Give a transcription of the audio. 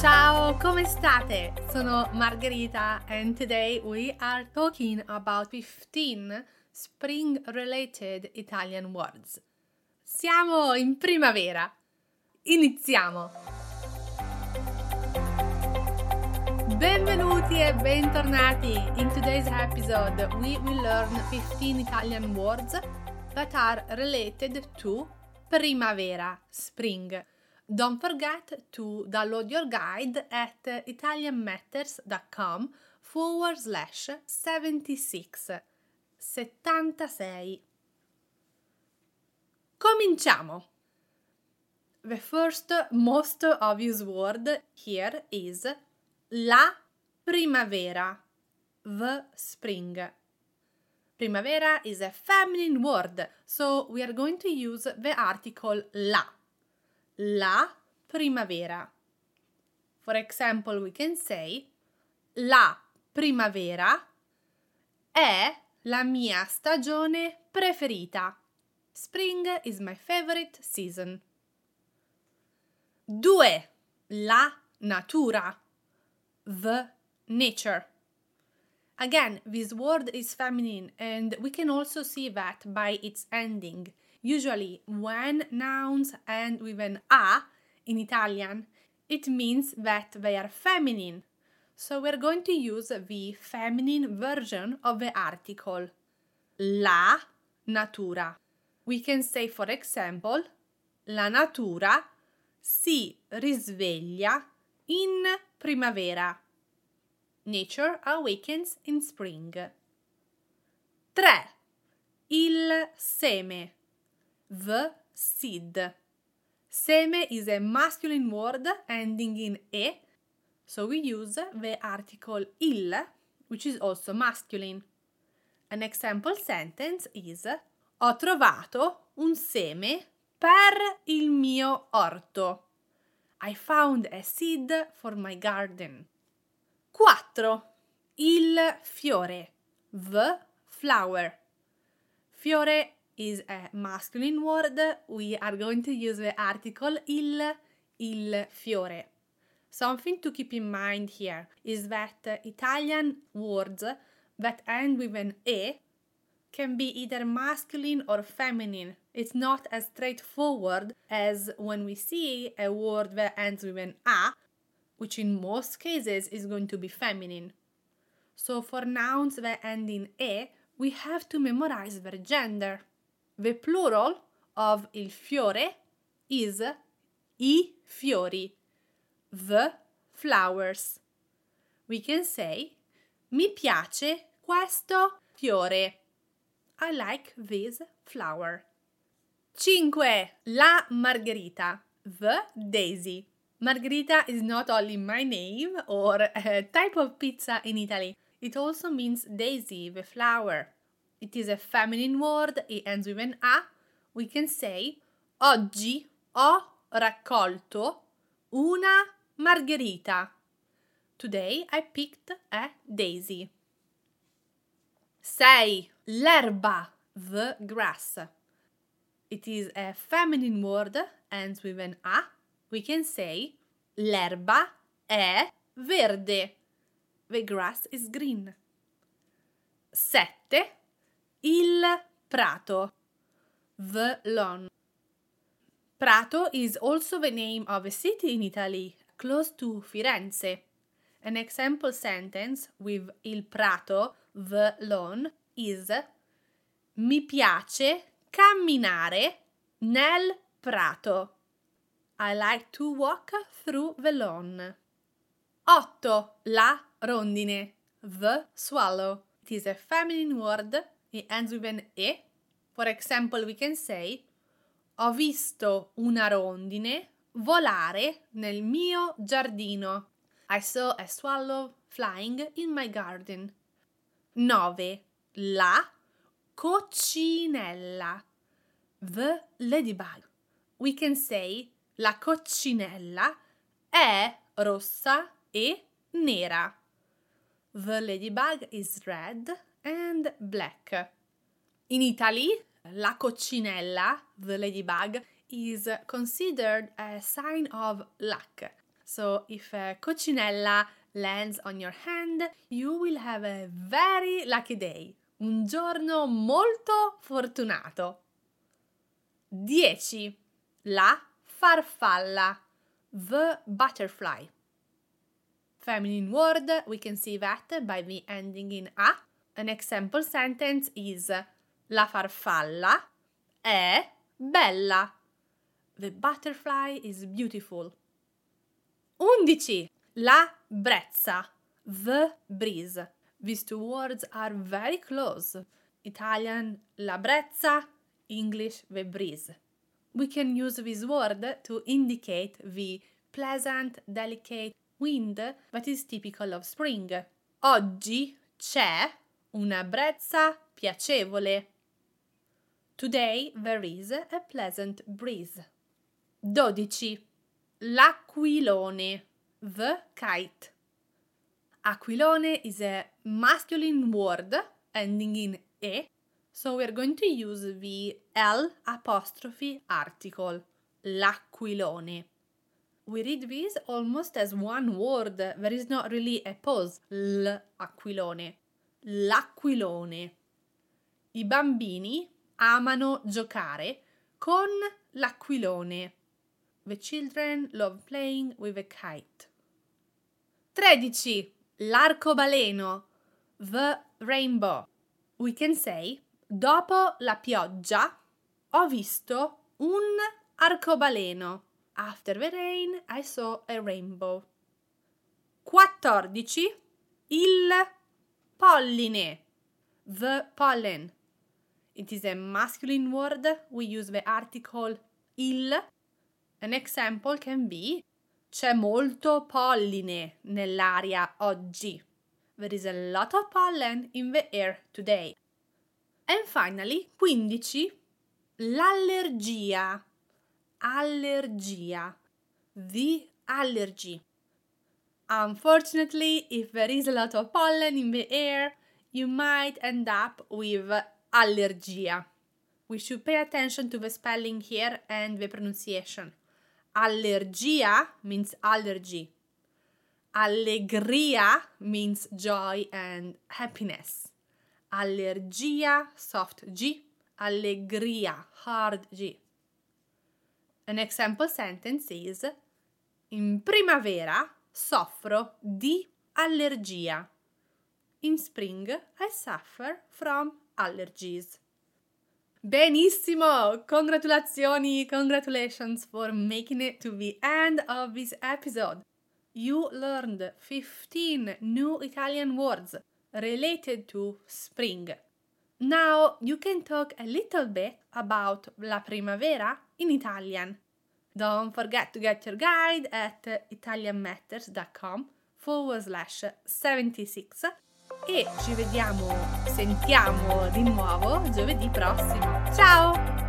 Ciao, come state? Sono Margherita and today we are talking about 15 spring related Italian words. Siamo in primavera. Iniziamo! Benvenuti e bentornati! In today's episode we will learn 15 Italian words that are related to primavera, spring. Don't forget to download your guide at italianmatters.com forward slash 76 76. Cominciamo! The first most obvious word here is la primavera, the spring. Primavera is a feminine word, so we are going to use the article la. La primavera. For example, we can say la primavera è la mia stagione preferita. Spring is my favorite season. 2. La natura. The nature. Again, this word is feminine and we can also see that by its ending. Usually, when nouns end with an a in Italian, it means that they are feminine. So we're going to use the feminine version of the article. La natura. We can say, for example, la natura si risveglia in primavera. Nature awakens in spring. 3. Il seme. The seed. Seme is a masculine word ending in e, so we use the article il, which is also masculine. An example sentence is Ho trovato un seme per il mio orto. I found a seed for my garden. 4. Il fiore. The flower. Fiore is a masculine word. We are going to use the article il, il fiore. Something to keep in mind here is that Italian words that end with an e can be either masculine or feminine. It's not as straightforward as when we see a word that ends with an a, which in most cases is going to be feminine. So for nouns that end in e, we have to memorize their gender. The plural of il fiore is i fiori, the flowers. We can say mi piace questo fiore. I like this flower. 5. La margherita, the daisy. Margherita is not only my name or a type of pizza in Italy, it also means daisy, the flower. It is a feminine word, it ends with an A. We can say Oggi ho raccolto una margherita. Today I picked a daisy. 6. L'erba, the grass. It is a feminine word, ends with an A. We can say l'erba è verde. The grass is green. 7. Il prato. The lawn. Prato is also the name of a city in Italy, close to Firenze. An example sentence with il prato, the lawn, is Mi piace camminare nel prato. I like to walk through the lawn. 8. La rondine. The swallow. It is a feminine word. It ends with an e. For example, we can say Ho visto una rondine volare nel mio giardino. I saw a swallow flying in my garden. 9. La coccinella. The ladybug. We can say la coccinella è rossa e nera. The ladybug is red and black. In Italy, la coccinella, the ladybug, is considered a sign of luck. So if a coccinella lands on your hand, you will have a very lucky day. Un giorno molto fortunato. 10. La farfalla. The butterfly. Feminine word, we can see that by the ending in a. An example sentence is La farfalla è bella. The butterfly is beautiful. 11. La brezza. The breeze. These two words are very close. Italian la brezza, English the breeze. We can use this word to indicate the pleasant, delicate wind that is typical of spring. Oggi c'è una brezza piacevole. Today there is a pleasant breeze. 12. L'aquilone. The kite. Aquilone is a masculine word ending in e, so we're going to use the L apostrophe article. L'aquilone. We read this almost as one word. There is not really a pause. L'aquilone. L'aquilone. I bambini amano giocare con l'aquilone. The children love playing with a kite. 13. L'arcobaleno. The rainbow. We can say, dopo la pioggia ho visto un arcobaleno. After the rain I saw a rainbow. 14. Il polline. The pollen. It is a masculine word. We use the article il. An example can be C'è molto polline nell'aria oggi. There is a lot of pollen in the air today. And finally, 15. L'allergia. Allergia. The allergy. Unfortunately, if there is a lot of pollen in the air, you might end up with allergia. We should pay attention to the spelling here and the pronunciation. Allergia means allergy. Allegria means joy and happiness. Allergia, soft G. Allegria, hard G. An example sentence is In primavera soffro di allergia. In spring I suffer from allergies. Benissimo! Congratulazioni, congratulations for making it to the end of this episode. You learned 15 new Italian words related to spring. Now you can talk a little bit about la primavera in Italian. Don't forget to get your guide at italianmatters.com forward slash 76 e ci vediamo, sentiamo di nuovo giovedì prossimo. Ciao!